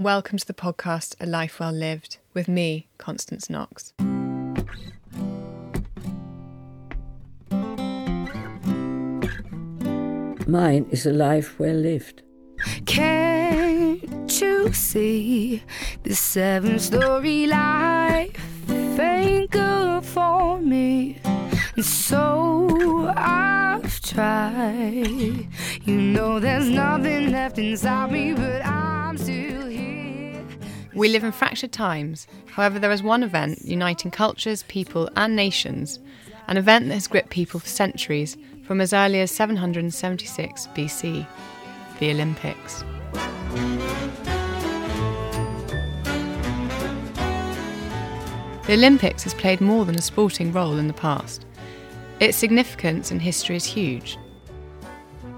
Welcome to the podcast A Life Well Lived with me, Constance Knox. Mine is a life well lived. Can't you see the seven story life ain't good for me? And so I've tried. You know, there's nothing left inside me, but I'm still here. We live in fractured times. However, there is one event uniting cultures, people, and nations, an event that has gripped people for centuries, from as early as 776 BC the Olympics. The Olympics has played more than a sporting role in the past. Its significance in history is huge.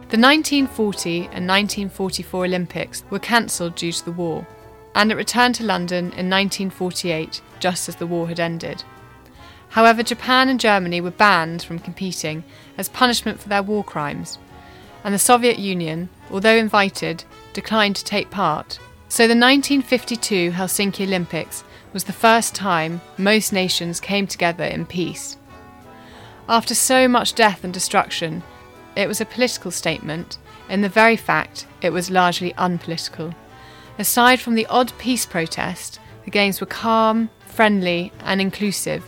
The 1940 and 1944 Olympics were cancelled due to the war, and it returned to London in 1948, just as the war had ended. However, Japan and Germany were banned from competing as punishment for their war crimes, and the Soviet Union, although invited, declined to take part. So the 1952 Helsinki Olympics was the first time most nations came together in peace. After so much death and destruction, it was a political statement in the very fact it was largely unpolitical. Aside from the odd peace protest, the Games were calm, friendly, and inclusive.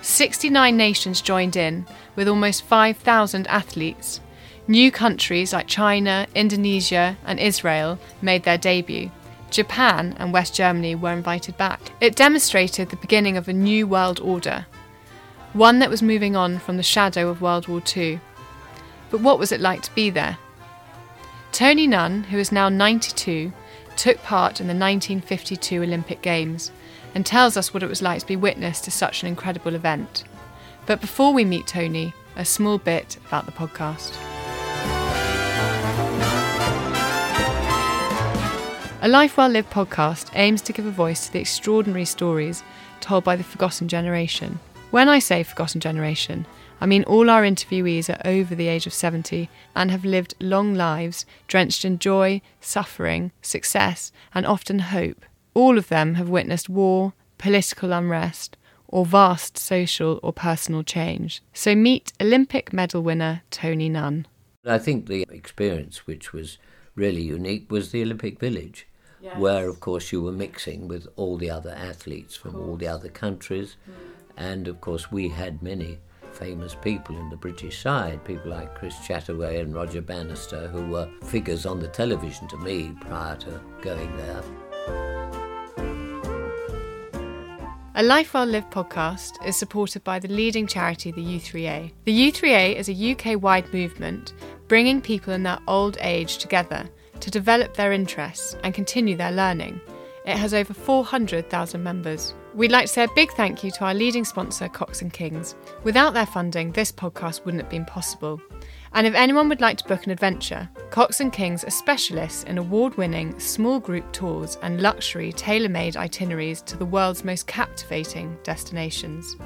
69 nations joined in, with almost 5,000 athletes. New countries like China, Indonesia, and Israel made their debut. Japan and West Germany were invited back. It demonstrated the beginning of a new world order, one that was moving on from the shadow of World War II. But what was it like to be there? Tony Nunn, who is now 92, took part in the 1952 Olympic Games and tells us what it was like to be witness to such an incredible event. But before we meet Tony, a small bit about the podcast. A Life Well Lived podcast aims to give a voice to the extraordinary stories told by the forgotten generation. When I say forgotten generation, I mean all our interviewees are over the age of 70 and have lived long lives drenched in joy, suffering, success, and often hope. All of them have witnessed war, political unrest, or vast social or personal change. So meet Olympic medal winner Tony Nunn. I think the experience which was really unique was the Olympic Village, where, of course, you were mixing with all the other athletes from all the other countries. Hmm. And, of course, we had many famous people in the British side, people like Chris Chataway and Roger Bannister, who were figures on the television to me prior to going there. A Life Well Lived podcast is supported by the leading charity, the U3A. The U3A is a UK wide movement bringing people in their old age together to develop their interests and continue their learning. It has over 400,000 members. We'd like to say a big thank you to our leading sponsor, Cox and Kings. Without their funding, this podcast wouldn't have been possible. And if anyone would like to book an adventure, Cox and Kings are specialists in award-winning small group tours and luxury tailor-made itineraries to the world's most captivating destinations.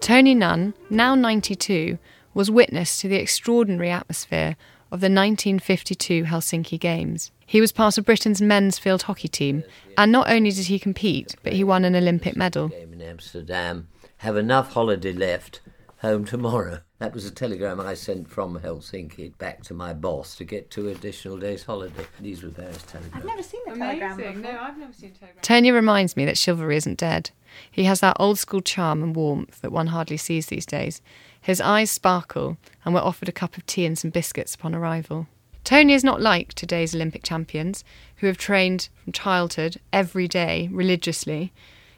Tony Nunn, now 92, was witness to the extraordinary atmosphere of the 1952 Helsinki Games. He was part of Britain's men's field hockey team, and not only did he compete, but he won an Olympic medal. Game in Amsterdam. Have enough holiday left. Home tomorrow. That was a telegram I sent from Helsinki back to my boss to get two additional days' holiday. These were various telegrams. I've never seen the telegram before. No, I've never seen a telegram. Tony reminds me that chivalry isn't dead. He has that old school charm and warmth that one hardly sees these days. His eyes sparkle, and we're offered a cup of tea and some biscuits upon arrival. Tony is not like today's Olympic champions, who have trained from childhood every day religiously.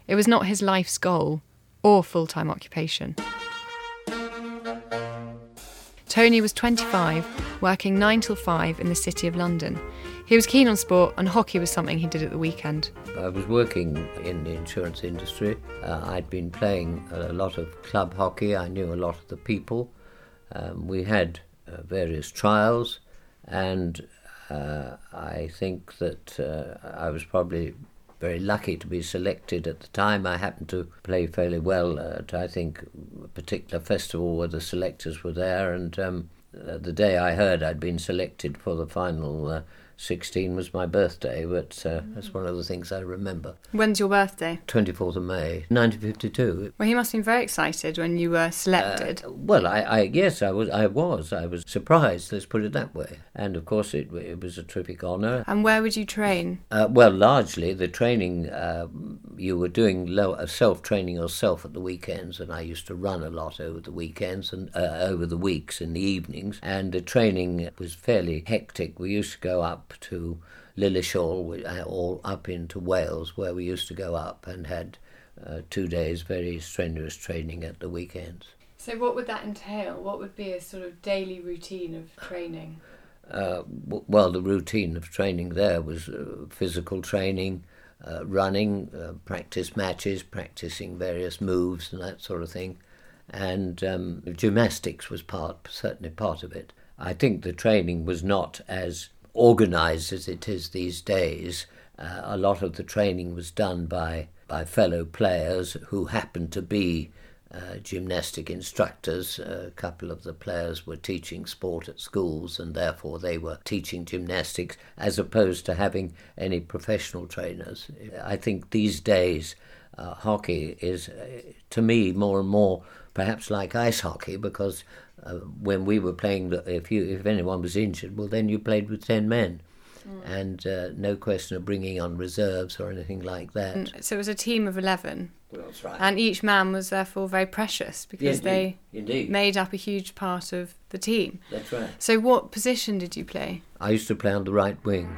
It was not his life's goal or full time occupation. Tony was 25, working 9 till 5 in the City of London. He was keen on sport, and hockey was something he did at the weekend. I was working in the insurance industry. Uh, I'd been playing a lot of club hockey. I knew a lot of the people. Um, we had uh, various trials, and uh, I think that uh, I was probably very lucky to be selected at the time. I happened to play fairly well at, I think, a particular festival where the selectors were there, and um, uh, the day I heard I'd been selected for the final uh, 16 was my birthday, but uh, that's one of the things I remember. When's your birthday? 24th of May, 1952. Well, he must have been very excited when you were selected. Uh, well, I, I yes, I was. I was. I was surprised. Let's put it that way. And of course, it, it was a terrific honour. and where would you train? Uh, well, largely the training uh, you were doing low, uh, self training yourself at the weekends, and I used to run a lot over the weekends and uh, over the weeks in the evenings. And the training was fairly hectic. We used to go up to Lilleshall all up into Wales, where we used to go up and had uh, two days very strenuous training at the weekends. So, what would that entail? What would be a sort of daily routine of training? Uh, w- well, the routine of training there was uh, physical training, uh, running, uh, practice matches, practicing various moves and that sort of thing, and um, gymnastics was part, certainly part of it. I think the training was not as organised as it is these days. Uh, a lot of the training was done by by fellow players who happened to be uh, gymnastic instructors. a couple of the players were teaching sport at schools, and therefore they were teaching gymnastics as opposed to having any professional trainers. I think these days uh, hockey is, uh, to me, more and more perhaps like ice hockey because uh, when we were playing, if you if anyone was injured, well then you played with ten men. And uh, no question of bringing on reserves or anything like that. So, it was a team of 11, That's right. and each man was therefore very precious because they indeed. made up a huge part of the team. That's right. So, what position did you play? I used to play on the right wing.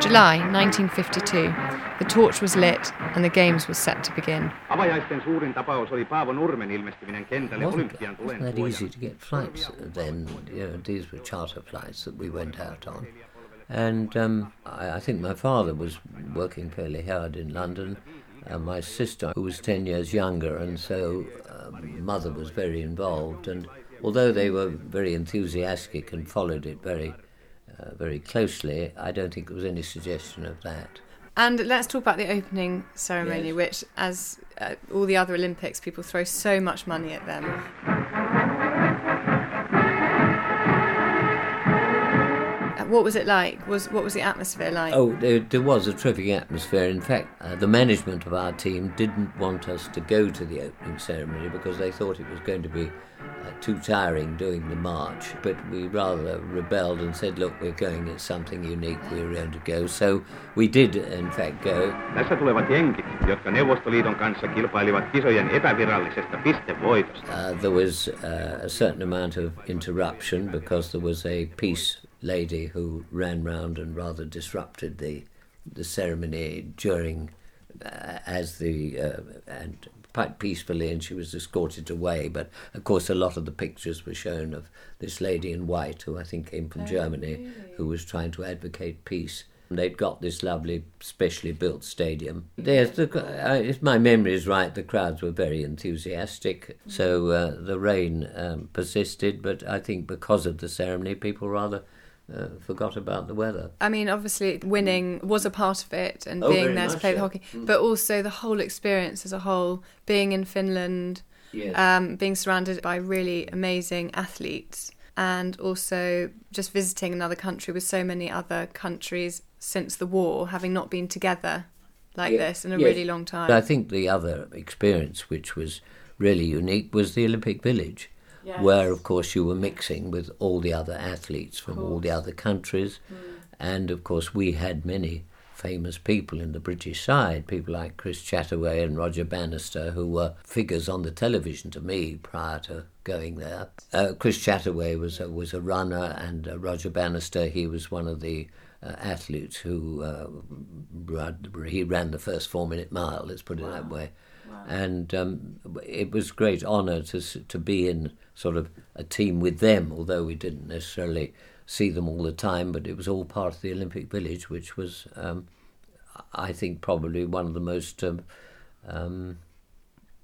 July 1952. The torch was lit and the games were set to begin. Avajaisten suurin tapaus oli Paavo Nurmen ilmestyminen kentälle wasn't, wasn't that easy to get flights then. You know, these were charter flights that we went out on. And um, I, I think my father was working fairly hard in London. Uh, my sister, who was 10 years younger, and so um, mother was very involved. And although they were very enthusiastic and followed it very, uh, very closely, I don't think there was any suggestion of that. And let's talk about the opening ceremony, Yes. which, as uh, all the other Olympics, people throw so much money at them. What was it like? Was what was the atmosphere like? Oh, there, there was a terrific atmosphere. In fact, uh, the management of our team didn't want us to go to the opening ceremony because they thought it was going to be uh, too tiring doing the march. But we rather rebelled and said, look, we're going, it's something unique, we're going to go. So we did, in fact, go. Tässä tulevat jenkit, jotka Neuvostoliiton kanssa kilpailivat kisojen epävirallisesta pistevoitosta. Uh, there was uh, a certain amount of interruption because there was a peace lady who ran round and rather disrupted the the ceremony during uh, as the uh, and quite peacefully and she was escorted away but of course a lot of the pictures were shown of this lady in white who I think came from Germany who was trying to advocate peace and They'd got this lovely, specially built stadium. Yes, the, uh, if my memory is right, the crowds were very enthusiastic. So uh, the rain um, persisted, but I think because of the ceremony, people rather uh, forgot about the weather. I mean, obviously, winning was a part of it and Oh, being there to play the yeah. hockey, but also the whole experience as a whole, being in Finland, Yes. um, being surrounded by really amazing athletes, and also just visiting another country with so many other countries since the war, having not been together like this in a yes. really long time. I think the other experience, which was really unique, was the Olympic Village, Yes. where, of course, you were mixing with all the other athletes from all the other countries. And, of course, we had many famous people in the British side, people like Chris Chataway and Roger Bannister, who were figures on the television to me prior to going there. Uh, Chris Chataway was a, was a runner, and uh, Roger Bannister, he was one of the uh, athletes who uh, he ran the first four-minute mile. Let's put it that way. And um, it was great honour to to be in sort of a team with them, although we didn't necessarily see them all the time. But it was all part of the Olympic Village, which was, um, I think, probably one of the most um, um,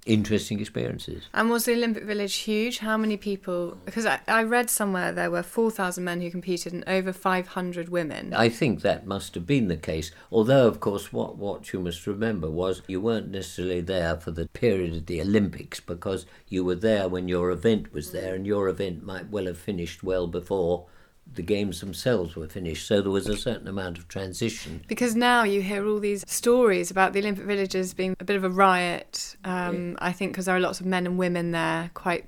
interesting experiences. And was the Olympic Village huge? How many people? Because I, I read somewhere there were 4,000 men who competed and over 500 women. I think that must have been the case. Although, of course, what, what you must remember was you weren't necessarily there for the period of the Olympics because you were there when your event was there, and your event might well have finished well before the games themselves were finished. So there was a certain amount of transition. Because now you hear all these stories about the Olympic villages being a bit of a riot. Um, yeah. I think because there are lots of men and women there, quite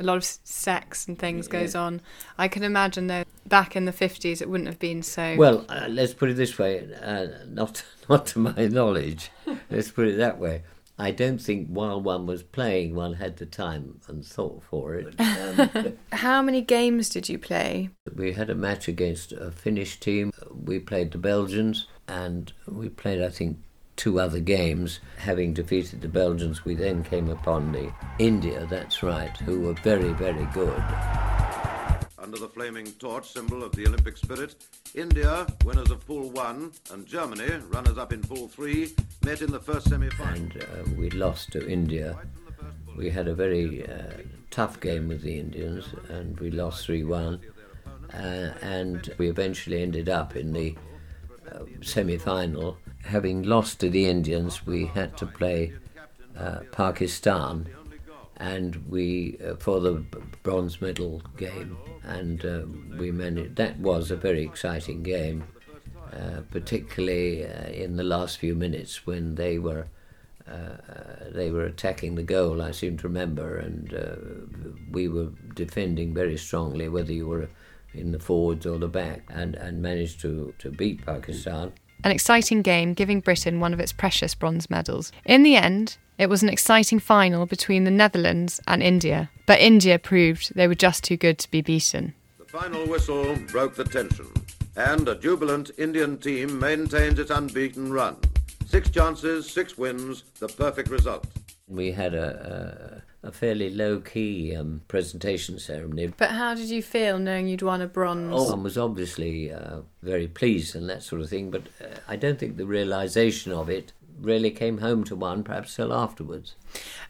a lot of sex and things yeah. goes on. I can imagine though, back in the fifties, it wouldn't have been so. Well, uh, let's put it this way: uh, not not to my knowledge. let's put it that way. I don't think while one was playing, one had the time and thought for it. Um, How many games did you play? We had a match against a Finnish team. We played the Belgians, and we played, I think, two other games. Having defeated the Belgians, we then came upon the India, that's right, who were very, very good. Under the flaming torch symbol of the Olympic spirit, India, winners of Pool 1, and Germany, runners up in Pool 3, met in the first semi final. And uh, we lost to India. We had a very uh, tough game with the Indians, and we lost 3 1. Uh, and we eventually ended up in the uh, semi final. Having lost to the Indians, we had to play uh, Pakistan and we uh, for the bronze medal game, and uh, we managed. That was a very exciting game, uh, particularly uh, in the last few minutes when they were. Uh, they were attacking the goal, I seem to remember, and uh, we were defending very strongly, whether you were in the forwards or the back, and, and managed to, to beat Pakistan. An exciting game, giving Britain one of its precious bronze medals. In the end, it was an exciting final between the Netherlands and India, but India proved they were just too good to be beaten. The final whistle broke the tension, and a jubilant Indian team maintains its unbeaten run. Six chances, six wins, the perfect result. We had a, a, a fairly low key um, presentation ceremony. But how did you feel knowing you'd won a bronze? Oh, I was obviously uh, very pleased and that sort of thing, but uh, I don't think the realization of it really came home to one, perhaps till afterwards.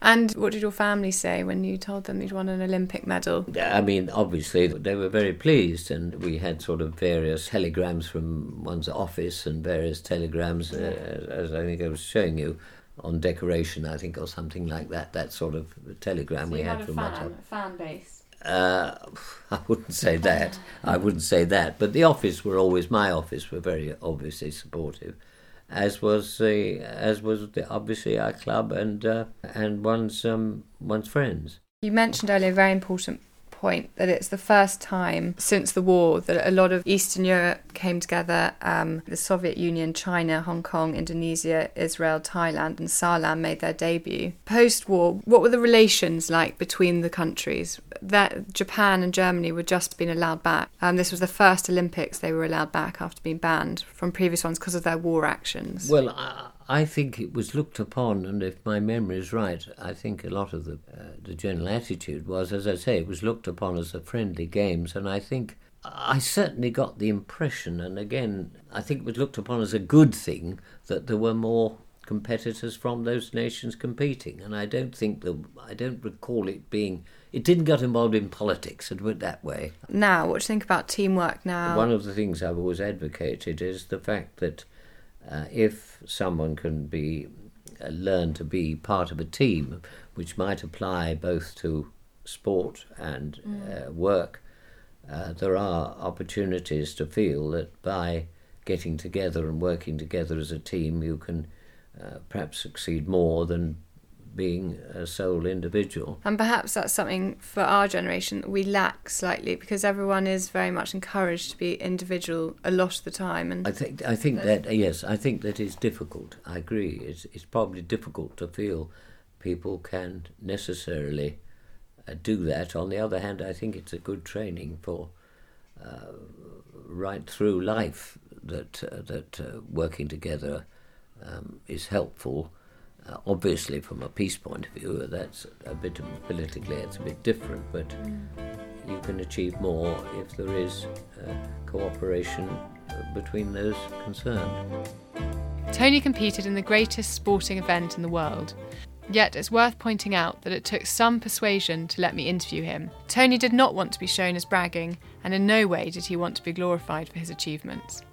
And what did your family say when you told them you'd won an Olympic medal? I mean, obviously, they were very pleased, and we had sort of various telegrams from one's office and various telegrams, uh, as I think I was showing you, on decoration, I think, or something like that. That sort of telegram so we had, had from fan, fan base. Uh, I wouldn't say that. I wouldn't say that. But the office were always my office were very obviously supportive as was the as was the, obviously our club and uh, and one's um, one's friends. You mentioned earlier a very important point that it's the first time since the war that a lot of Eastern Europe came together. Um, the Soviet Union, China, Hong Kong, Indonesia, Israel, Thailand, and Saarland made their debut. Post war, what were the relations like between the countries? That Japan and Germany were just being allowed back. Um, this was the first Olympics they were allowed back after being banned from previous ones because of their war actions. Well, I, I think it was looked upon, and if my memory is right, I think a lot of the uh, the general attitude was, as I say, it was looked upon as a friendly games, and I think I certainly got the impression, and again, I think it was looked upon as a good thing that there were more competitors from those nations competing, and I don't think that I don't recall it being. It didn't get involved in politics, and went that way. Now, what do you think about teamwork now? One of the things I've always advocated is the fact that uh, if someone can be uh, learn to be part of a team, which might apply both to sport and mm. uh, work, uh, there are opportunities to feel that by getting together and working together as a team, you can uh, perhaps succeed more than being a sole individual. And perhaps that's something for our generation that we lack slightly because everyone is very much encouraged to be individual a lot of the time. And I think I think that yes, I think that is difficult. I agree. It's it's probably difficult to feel people can necessarily uh, do that. On the other hand, I think it's a good training for uh, right through life that uh, that uh, working together um, is helpful obviously, from a peace point of view, that's a bit politically it's a bit different, but you can achieve more if there is uh, cooperation uh, between those concerned. Tony competed in the greatest sporting event in the world. Yet it's worth pointing out that it took some persuasion to let me interview him. Tony did not want to be shown as bragging, and in no way did he want to be glorified for his achievements.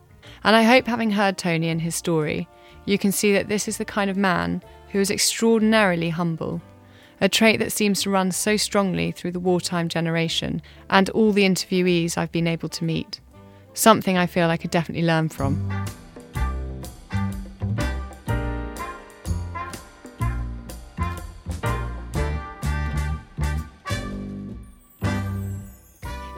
And I hope, having heard Tony and his story, you can see that this is the kind of man who is extraordinarily humble, a trait that seems to run so strongly through the wartime generation and all the interviewees I've been able to meet. Something I feel I could definitely learn from.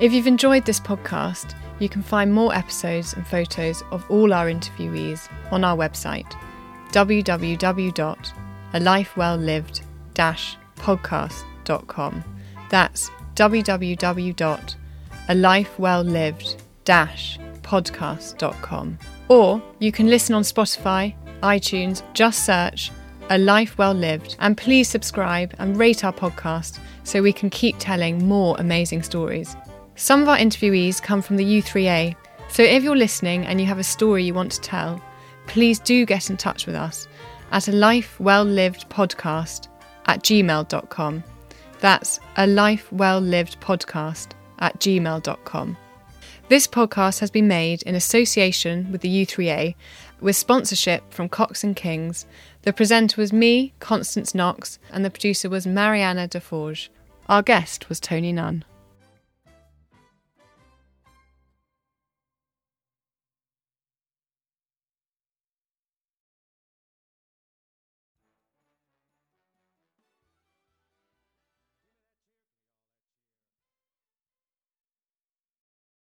If you've enjoyed this podcast, you can find more episodes and photos of all our interviewees on our website www.alifewelllived-podcast.com. That's www.alifewelllived-podcast.com. Or you can listen on Spotify, iTunes, just search A Life Well Lived, and please subscribe and rate our podcast so we can keep telling more amazing stories. Some of our interviewees come from the U3A, so if you're listening and you have a story you want to tell, please do get in touch with us at a life well lived podcast at gmail.com. That's a life well lived podcast at gmail.com. This podcast has been made in association with the U3A with sponsorship from Cox and Kings. The presenter was me, Constance Knox, and the producer was Mariana DeForge. Our guest was Tony Nunn.